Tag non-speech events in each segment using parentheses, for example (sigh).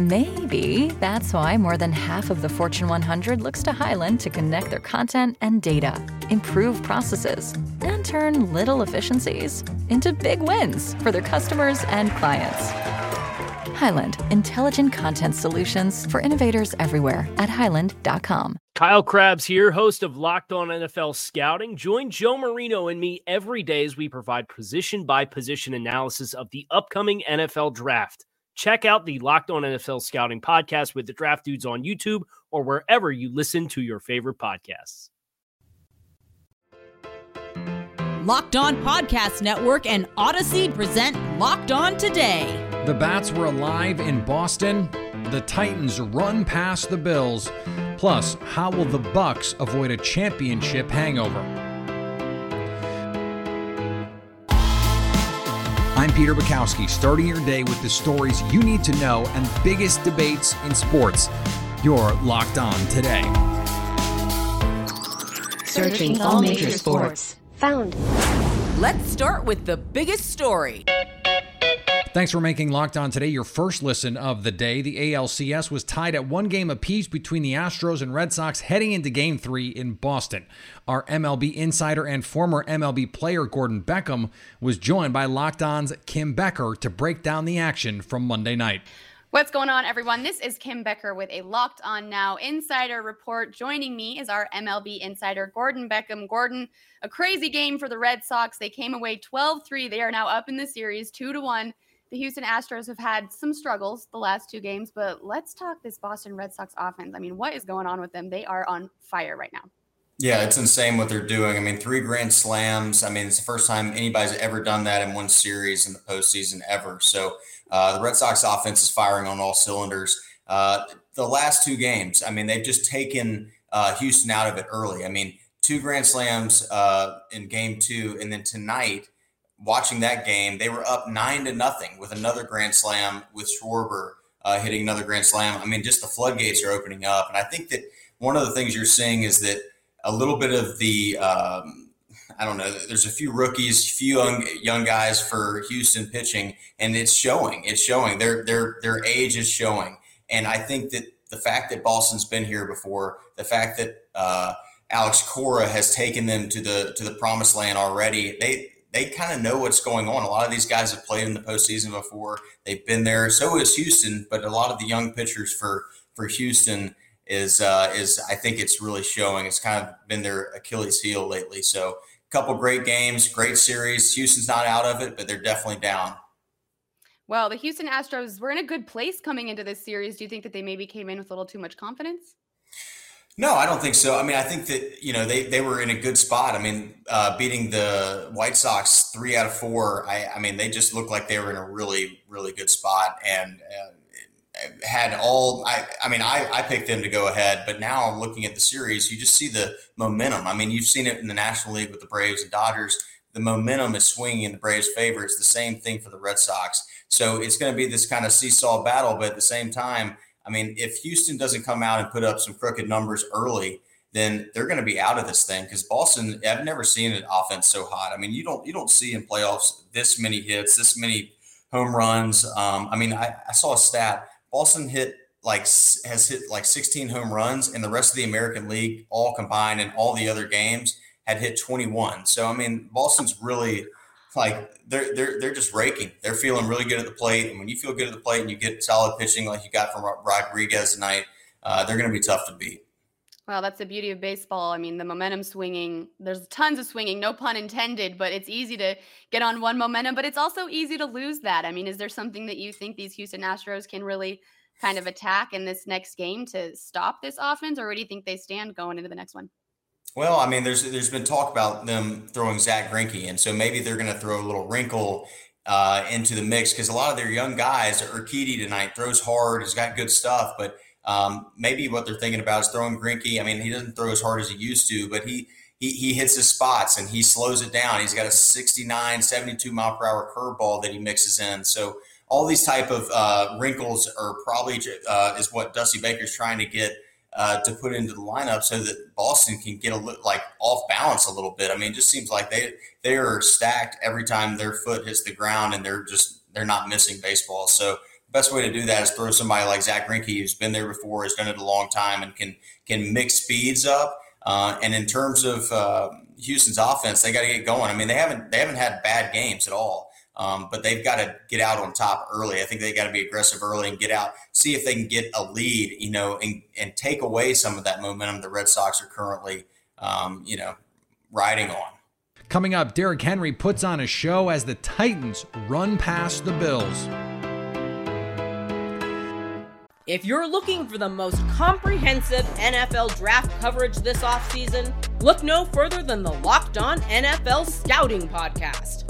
Maybe that's why more than half of the Fortune 100 looks to Highland to connect their content and data, improve processes, and turn little efficiencies into big wins for their customers and clients. Highland, intelligent content solutions for innovators everywhere at highland.com. Kyle Crabbs here, host of Locked On NFL Scouting. Join Joe Marino and me every day as we provide position by position analysis of the upcoming NFL draft. Check out the Locked On NFL Scouting podcast with the draft dudes on YouTube or wherever you listen to your favorite podcasts. Locked On Podcast Network and Odyssey present Locked On Today. The Bats were alive in Boston. The Titans run past the Bills. Plus, how will the Bucks avoid a championship hangover? I'm Peter Bukowski, starting your day with the stories you need to know and biggest debates in sports. You're locked on today. Searching all major sports. Found. Let's start with the biggest story. Thanks for making Locked On today your first listen of the day. The ALCS was tied at one game apiece between the Astros and Red Sox heading into game three in Boston. Our MLB insider and former MLB player Gordon Beckham was joined by Locked On's Kim Becker to break down the action from Monday night. What's going on, everyone? This is Kim Becker with a Locked On Now Insider Report. Joining me is our MLB insider, Gordon Beckham. Gordon, a crazy game for the Red Sox. They came away 12 3. They are now up in the series 2 to 1 the Houston Astros have had some struggles the last two games, but let's talk this Boston Red Sox offense. I mean, what is going on with them? They are on fire right now. Yeah, it's insane what they're doing. I mean, three grand slams. I mean, it's the first time anybody's ever done that in one series in the postseason ever. So uh, the Red Sox offense is firing on all cylinders. Uh, the last two games, I mean, they've just taken uh, Houston out of it early. I mean, two grand slams uh, in game two, and then tonight watching that game, they were up nine to nothing with another grand slam with Schwarber uh, hitting another grand slam. I mean, just the floodgates are opening up, and I think that one of the things you're seeing is that a little bit of the um, I don't know. There's a few rookies, few young young guys for Houston pitching, and it's showing. It's showing. Their their their age is showing, and I think that the fact that Boston's been here before, the fact that uh, Alex Cora has taken them to the to the promised land already, they they kind of know what's going on. A lot of these guys have played in the postseason before. They've been there. So is Houston, but a lot of the young pitchers for for Houston is uh, is I think it's really showing. It's kind of been their Achilles heel lately. So a couple great games, great series. Houston's not out of it, but they're definitely down. Well, the Houston Astros were in a good place coming into this series. Do you think that they maybe came in with a little too much confidence? No, I don't think so. I mean, I think that you know they they were in a good spot. I mean, uh, beating the White Sox three out of four. I, I mean, they just looked like they were in a really really good spot and uh, had all. I I mean, I I picked them to go ahead, but now I'm looking at the series, you just see the momentum. I mean, you've seen it in the National League with the Braves and Dodgers. The momentum is swinging in the Braves' favor. It's the same thing for the Red Sox. So it's going to be this kind of seesaw battle, but at the same time I mean, if Houston doesn't come out and put up some crooked numbers early, then they're going to be out of this thing because Boston. I've never seen an offense so hot. I mean, you don't you don't see in playoffs this many hits, this many home runs. Um, I mean, I, I saw a stat. Boston hit like has hit like 16 home runs, and the rest of the American League, all combined, and all the other games had hit 21. So I mean, Boston's really like they're they're they're just raking. They're feeling really good at the plate, and when you feel good at the plate and you get solid pitching like you got from Rodriguez tonight, uh, they're going to be tough to beat. Well, that's the beauty of baseball. I mean, the momentum swinging, there's tons of swinging, no pun intended, but it's easy to get on one momentum, but it's also easy to lose that. I mean, is there something that you think these Houston Astros can really kind of attack in this next game to stop this offense, or where do you think they stand going into the next one? Well, I mean, there's there's been talk about them throwing Zach Greinke, and so maybe they're going to throw a little wrinkle uh, into the mix because a lot of their young guys, Urquidy tonight throws hard, has got good stuff, but um, maybe what they're thinking about is throwing Greinke. I mean, he doesn't throw as hard as he used to, but he he, he hits his spots and he slows it down. He's got a 69, 72 mile per hour curveball that he mixes in. So all these type of uh, wrinkles are probably uh, is what Dusty Baker's trying to get uh, to put into the lineup so that Boston can get a little like off balance a little bit. I mean, it just seems like they they are stacked every time their foot hits the ground and they're just they're not missing baseball. So the best way to do that is throw somebody like Zach Greinke, who's been there before, has done it a long time, and can can mix speeds up. Uh, and in terms of uh, Houston's offense, they got to get going. I mean, they haven't they haven't had bad games at all. Um, but they've got to get out on top early. I think they got to be aggressive early and get out, see if they can get a lead, you know, and, and take away some of that momentum the Red Sox are currently, um, you know, riding on. Coming up, Derrick Henry puts on a show as the Titans run past the Bills. If you're looking for the most comprehensive NFL draft coverage this offseason, look no further than the Locked On NFL Scouting Podcast.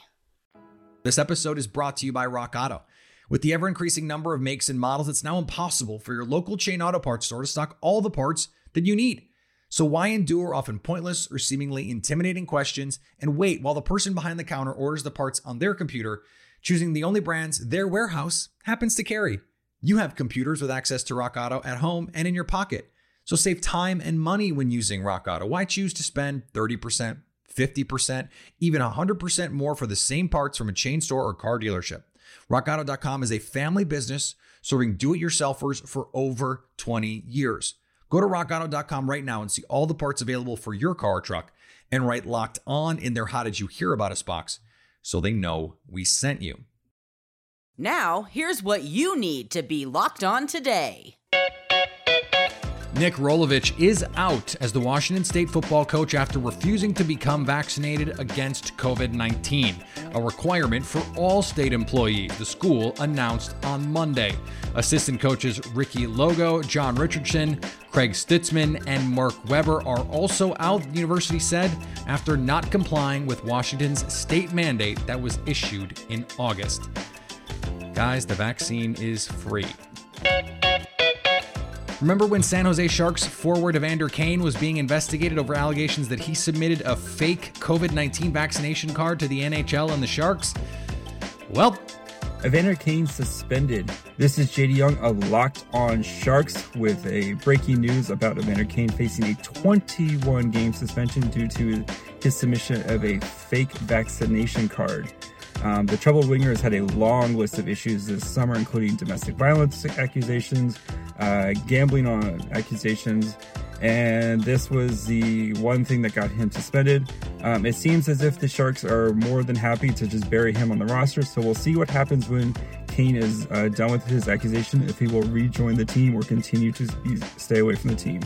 This episode is brought to you by Rock Auto. With the ever increasing number of makes and models, it's now impossible for your local chain auto parts store to stock all the parts that you need. So, why endure often pointless or seemingly intimidating questions and wait while the person behind the counter orders the parts on their computer, choosing the only brands their warehouse happens to carry? You have computers with access to Rock Auto at home and in your pocket. So, save time and money when using Rock Auto. Why choose to spend 30%? 50%, even 100% more for the same parts from a chain store or car dealership. RockAuto.com is a family business serving do it yourselfers for over 20 years. Go to rockauto.com right now and see all the parts available for your car or truck and write locked on in their How Did You Hear About Us box so they know we sent you. Now, here's what you need to be locked on today. Nick Rolovich is out as the Washington State football coach after refusing to become vaccinated against COVID 19, a requirement for all state employees, the school announced on Monday. Assistant coaches Ricky Logo, John Richardson, Craig Stutzmann, and Mark Weber are also out, the university said, after not complying with Washington's state mandate that was issued in August. Guys, the vaccine is free. Remember when San Jose Sharks forward Evander Kane was being investigated over allegations that he submitted a fake COVID 19 vaccination card to the NHL and the Sharks? Well, Evander Kane suspended. This is JD Young of Locked On Sharks with a breaking news about Evander Kane facing a 21 game suspension due to his submission of a fake vaccination card. Um, the troubled winger has had a long list of issues this summer, including domestic violence accusations, uh, gambling on accusations, and this was the one thing that got him suspended. Um, it seems as if the Sharks are more than happy to just bury him on the roster, so we'll see what happens when Kane is uh, done with his accusation, if he will rejoin the team or continue to stay away from the team.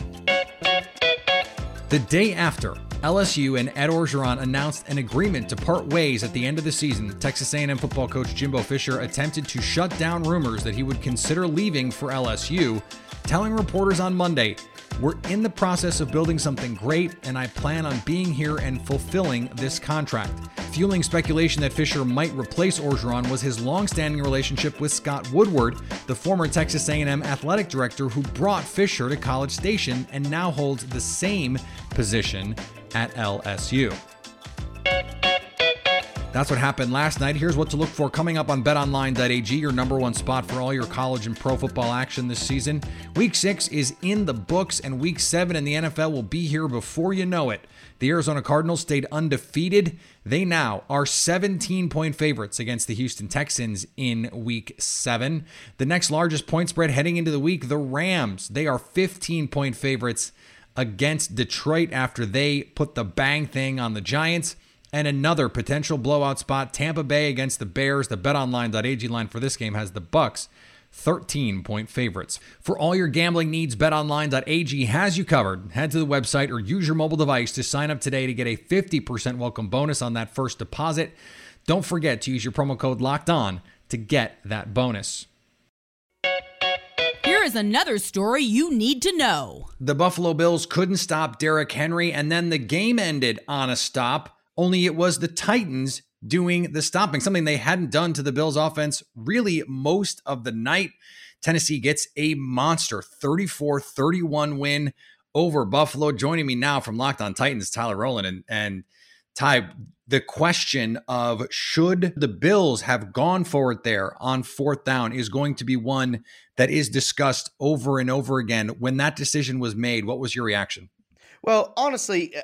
The day after LSU and Ed Orgeron announced an agreement to part ways at the end of the season, Texas A&M football coach Jimbo Fisher attempted to shut down rumors that he would consider leaving for LSU, telling reporters on Monday, "We're in the process of building something great and I plan on being here and fulfilling this contract." Fueling speculation that Fisher might replace Orgeron was his long-standing relationship with Scott Woodward, the former Texas A&M athletic director who brought Fisher to College Station and now holds the same position at LSU. That's what happened last night. Here's what to look for coming up on betonline.ag, your number one spot for all your college and pro football action this season. Week six is in the books, and week seven in the NFL will be here before you know it. The Arizona Cardinals stayed undefeated. They now are 17 point favorites against the Houston Texans in week seven. The next largest point spread heading into the week, the Rams. They are 15 point favorites against Detroit after they put the bang thing on the Giants. And another potential blowout spot, Tampa Bay against the Bears. The betonline.ag line for this game has the Bucs 13 point favorites. For all your gambling needs, betonline.ag has you covered. Head to the website or use your mobile device to sign up today to get a 50% welcome bonus on that first deposit. Don't forget to use your promo code locked on to get that bonus. Is another story you need to know. The Buffalo Bills couldn't stop Derrick Henry, and then the game ended on a stop, only it was the Titans doing the stopping, something they hadn't done to the Bills offense really most of the night. Tennessee gets a monster 34 31 win over Buffalo. Joining me now from Locked on Titans, Tyler Rowland. And, and Ty, the question of should the Bills have gone for it there on fourth down is going to be one that is discussed over and over again. When that decision was made, what was your reaction? Well, honestly,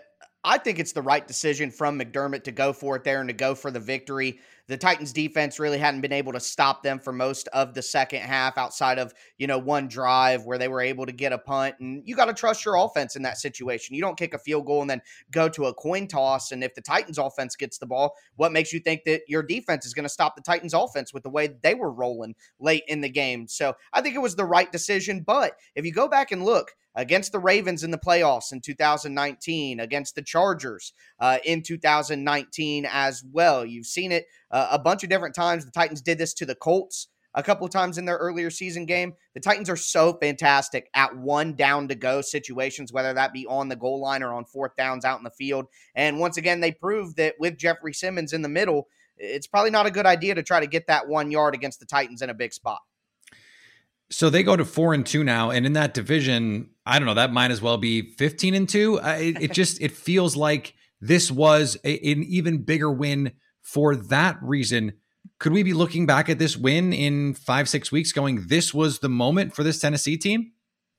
I think it's the right decision from McDermott to go for it there and to go for the victory. The Titans defense really hadn't been able to stop them for most of the second half outside of, you know, one drive where they were able to get a punt. And you got to trust your offense in that situation. You don't kick a field goal and then go to a coin toss. And if the Titans offense gets the ball, what makes you think that your defense is going to stop the Titans offense with the way they were rolling late in the game? So I think it was the right decision. But if you go back and look, against the Ravens in the playoffs in 2019, against the Chargers uh, in 2019 as well. You've seen it uh, a bunch of different times. The Titans did this to the Colts a couple of times in their earlier season game. The Titans are so fantastic at one down to go situations, whether that be on the goal line or on fourth downs out in the field. And once again, they proved that with Jeffrey Simmons in the middle, it's probably not a good idea to try to get that one yard against the Titans in a big spot. So they go to four and two now, and in that division, I don't know. That might as well be fifteen and two. It, it, (laughs) just it feels like this was a, an even bigger win for that reason. Could we be looking back at this win in five six weeks, going, "This was the moment for this Tennessee team"?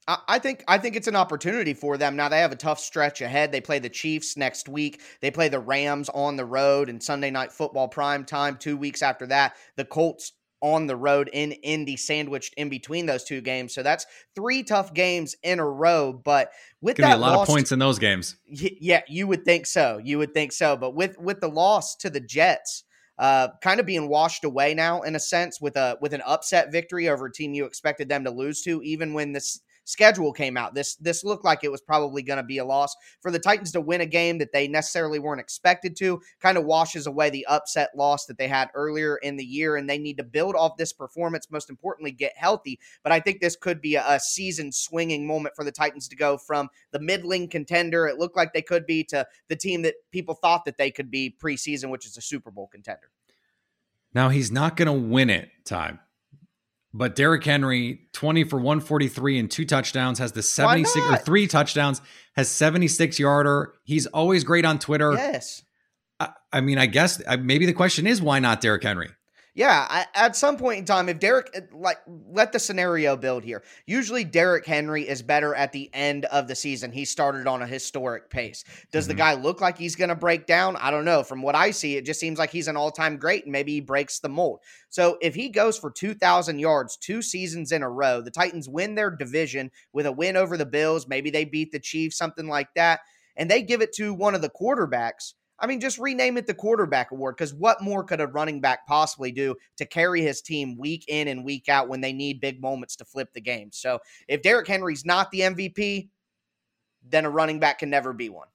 I think I think it's an opportunity for them. Now they have a tough stretch ahead. They play the Chiefs next week. They play the Rams on the road and Sunday night football prime time. Two weeks after that, the Colts on the road in Indy, sandwiched in between those two games. So that's three tough games in a row. But with that, be a lot loss, of points in those games. Yeah, you would think so. You would think so. But with with the loss to the Jets, uh, kind of being washed away now in a sense with a with an upset victory over a team you expected them to lose to, even when this schedule came out. This this looked like it was probably going to be a loss for the Titans to win a game that they necessarily weren't expected to. Kind of washes away the upset loss that they had earlier in the year, and they need to build off this performance. Most importantly, get healthy. But I think this could be a, a season swinging moment for the Titans to go from the middling contender it looked like they could be to the team that people thought that they could be preseason, which is a Super Bowl contender. Now he's not going to win it, time. But Derrick Henry, 20 for 143 and two touchdowns, has the 76 or three touchdowns, has 76 yarder. He's always great on Twitter. Yes. I, I mean, I guess uh, maybe the question is why not Derrick Henry? Yeah, I, at some point in time, if Derrick, uh, like, let the scenario build here. Usually, Derrick Henry is better at the end of the season. He started on a historic pace. Does mm-hmm. the guy look like he's going to break down? I don't know. From what I see, it just seems like he's an all time great, and maybe he breaks the mold. So, if he goes for 2,000 yards two seasons in a row, the Titans win their division with a win over the Bills. Maybe they beat the Chiefs, something like that, and they give it to one of the quarterbacks I mean, just rename it the quarterback award because what more could a running back possibly do to carry his team week in and week out when they need big moments to flip the game? So if Derrick Henry's not the MVP, then a running back can never be one.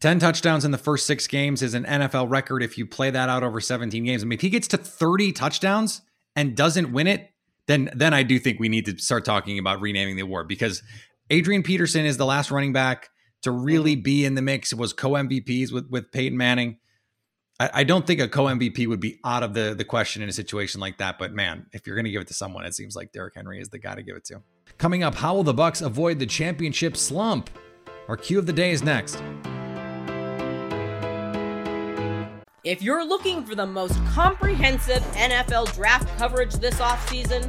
10 touchdowns in the first six games is an NFL record if you play that out over 17 games. I mean, if he gets to 30 touchdowns and doesn't win it, then then I do think we need to start talking about renaming the award because Adrian Peterson is the last running back to really mm-hmm. be in the mix was co MVPs with with Peyton Manning. I, I don't think a co MVP would be out of the the question in a situation like that. But man, if you're going to give it to someone, it seems like Derrick Henry is the guy to give it to. Coming up, how will the Bucks avoid the championship slump? Our cue of the day is next. If you're looking for the most comprehensive NFL draft coverage this offseason,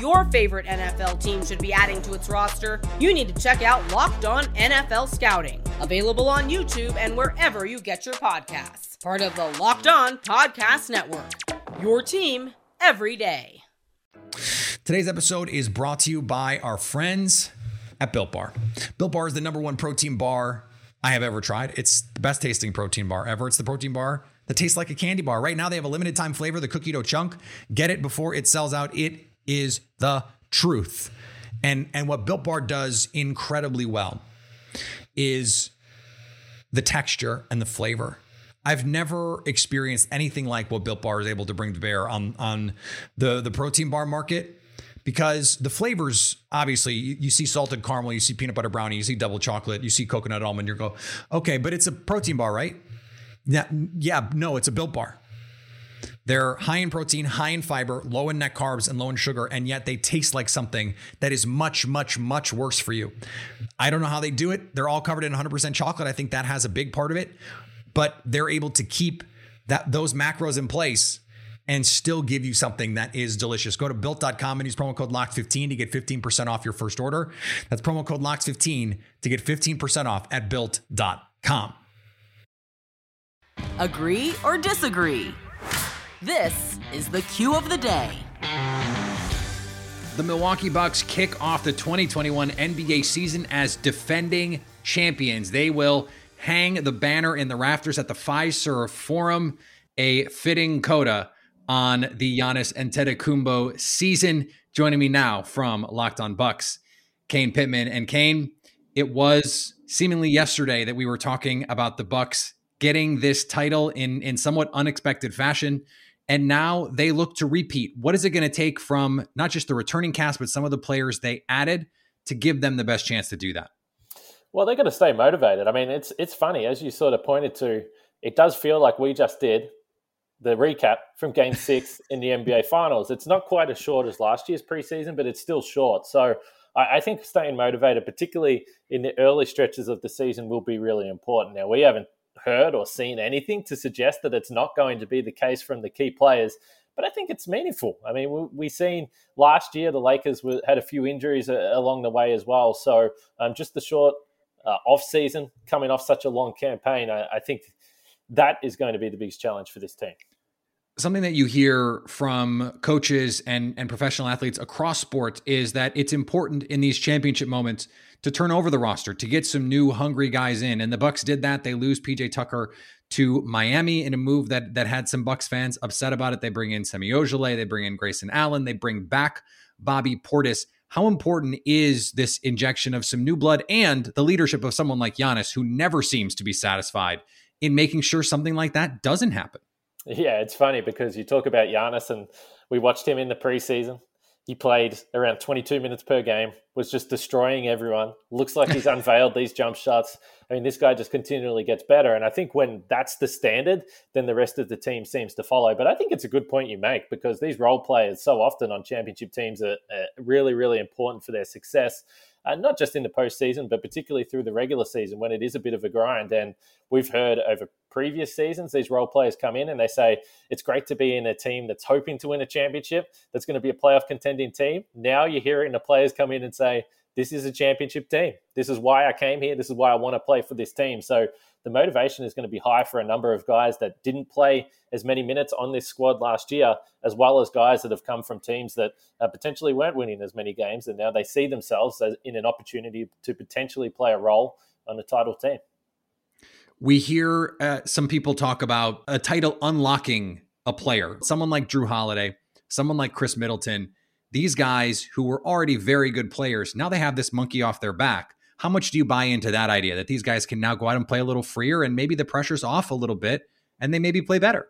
your favorite NFL team should be adding to its roster, you need to check out Locked On NFL Scouting, Available on YouTube and wherever you get your podcasts. Part of the Locked On Podcast Network. Your team every day. Today's episode is brought to you by our friends at Built Bar. Built Bar is the number one protein bar I have ever tried. It's the best tasting protein bar ever. It's the protein bar that tastes like a candy bar. Right now, they have a limited time flavor, the cookie dough chunk. Get it before it sells out. It is the truth. And, and what Built Bar does incredibly well is the texture and the flavor. I've never experienced anything like what Built Bar is able to bring to bear on, on the, the protein bar market because the flavors obviously you, you, see salted caramel you see peanut butter brownie you see double chocolate you see coconut almond you go okay but it's a protein bar right yeah yeah no it's a built bar they're high in protein high in fiber low in net carbs and low in sugar and yet they taste like something that is much much much worse for you i don't know how they do it they're all covered in 100% chocolate i think that has a big part of it but they're able to keep that those macros in place and still give you something that is delicious. Go to built.com and use promo code LOCKED15 to get 15% off your first order. That's promo code LOCKED15 to get 15% off at built.com. Agree or disagree? This is the cue of the day. The Milwaukee Bucks kick off the 2021 NBA season as defending champions. They will hang the banner in the rafters at the Fiserv Forum, a fitting coda on the Giannis Antetokounmpo season. Joining me now from Locked On Bucks, Kane Pittman. And Kane, it was seemingly yesterday that we were talking about the Bucks getting this title in in somewhat unexpected fashion. And now they look to repeat. What is it going to take from not just the returning cast, but some of the players they added to give them the best chance to do that? Well, they're going to stay motivated. I mean, it's it's funny as you sort of pointed to. It does feel like we just did the recap from game (laughs) six in the NBA Finals. It's not quite as short as last year's preseason, but it's still short. So I, I, think staying motivated, particularly in the early stretches of the season, will be really important. Now, we haven't heard or seen anything to suggest that it's not going to be the case from the key players. But I think it's meaningful. I mean, we, we seen last year the Lakers were, had a few injuries uh, along the way as well. So um, just the short uh, off season coming off such a long campaign, I, I think that is going to be the biggest challenge for this team something that you hear from coaches and, and professional athletes across sports is that it's important in these championship moments to turn over the roster to get some new hungry guys in and the bucks did that they lose pj tucker to miami in a move that that had some bucks fans upset about it they bring in semi Ojeleye, they bring in grayson allen they bring back bobby portis how important is this injection of some new blood and the leadership of someone like Giannis, who never seems to be satisfied in making sure something like that doesn't happen? Yeah, it's funny because you talk about Giannis, and we watched him in the preseason. He played around 22 minutes per game, was just destroying everyone. Looks like he's (laughs) unveiled these jump shots. I mean, this guy just continually gets better. And I think when that's the standard, then the rest of the team seems to follow. But I think it's a good point you make because these role players so often on championship teams are, are really, really important for their success uh, not just in the postseason, but particularly through the regular season when it is a bit of a grind. And we've heard over previous seasons, these role players come in and they say, it's great to be in a team that's hoping to win a championship, that's going to be a playoff contending team. Now you're hearing the players come in and say, this is a championship team. This is why I came here. This is why I want to play for this team. So the motivation is going to be high for a number of guys that didn't play as many minutes on this squad last year, as well as guys that have come from teams that uh, potentially weren't winning as many games, and now they see themselves in an opportunity to potentially play a role on the title team. We hear uh, some people talk about a title unlocking a player, someone like Jrue Holiday, someone like Khris Middleton. These guys who were already very good players, now they have this monkey off their back how much do you buy into that idea that these guys can now go out and play a little freer and maybe the pressure's off a little bit and they maybe play better?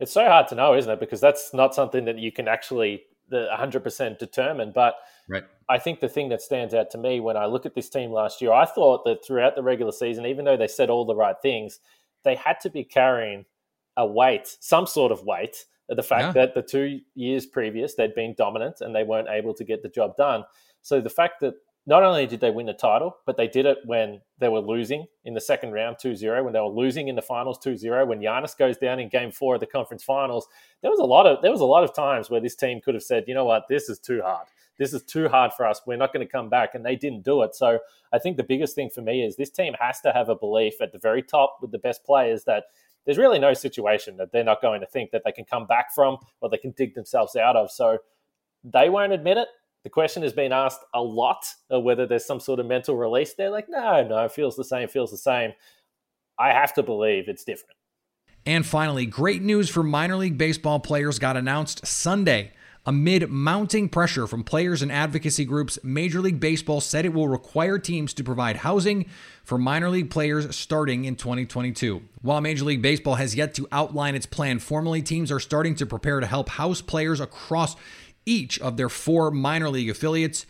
It's so hard to know, isn't it? Because that's not something that you can actually the 100% determine. But right. I think the thing that stands out to me when I look at this team last year, I thought that throughout the regular season, even though they said all the right things, they had to be carrying a weight, some sort of weight. The fact yeah. that the two years previous they'd been dominant and they weren't able to get the job done. So the fact that not only did they win the title, but they did it when they were losing in the second round 2-0, when they were losing in the finals 2-0, when Giannis goes down in game 4 of the conference finals. There was a lot of there was a lot of times where this team could have said, "You know what? This is too hard. This is too hard for us. We're not going to come back. And they didn't do it. So I think the biggest thing for me is this team has to have a belief at the very top with the best players that there's really no situation that they're not going to think that they can come back from or they can dig themselves out of. So they won't admit it. The question has been asked a lot of whether there's some sort of mental release. They're like, no, no, it feels the same, feels the same. I have to believe it's different. And finally, great news for minor league baseball players got announced Sunday. Amid mounting pressure from players and advocacy groups, Major League Baseball said it will require teams to provide housing for minor league players starting in 2022. While Major League Baseball has yet to outline its plan formally, teams are starting to prepare to help house players across each of their four minor league affiliates.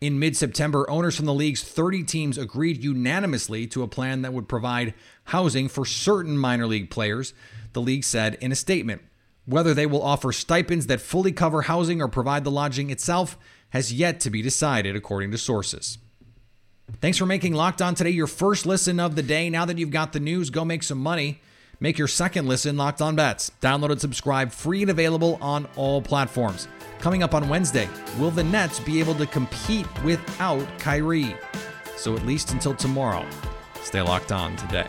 In mid September, owners from the league's 30 teams agreed unanimously to a plan that would provide housing for certain minor league players, the league said in a statement. Whether they will offer stipends that fully cover housing or provide the lodging itself has yet to be decided, according to sources. Thanks for making Locked On today your first listen of the day. Now that you've got the news, go make some money. Make your second listen Locked On Bets. Download and subscribe free and available on all platforms. Coming up on Wednesday, will the Nets be able to compete without Kyrie? So at least until tomorrow, stay locked on today.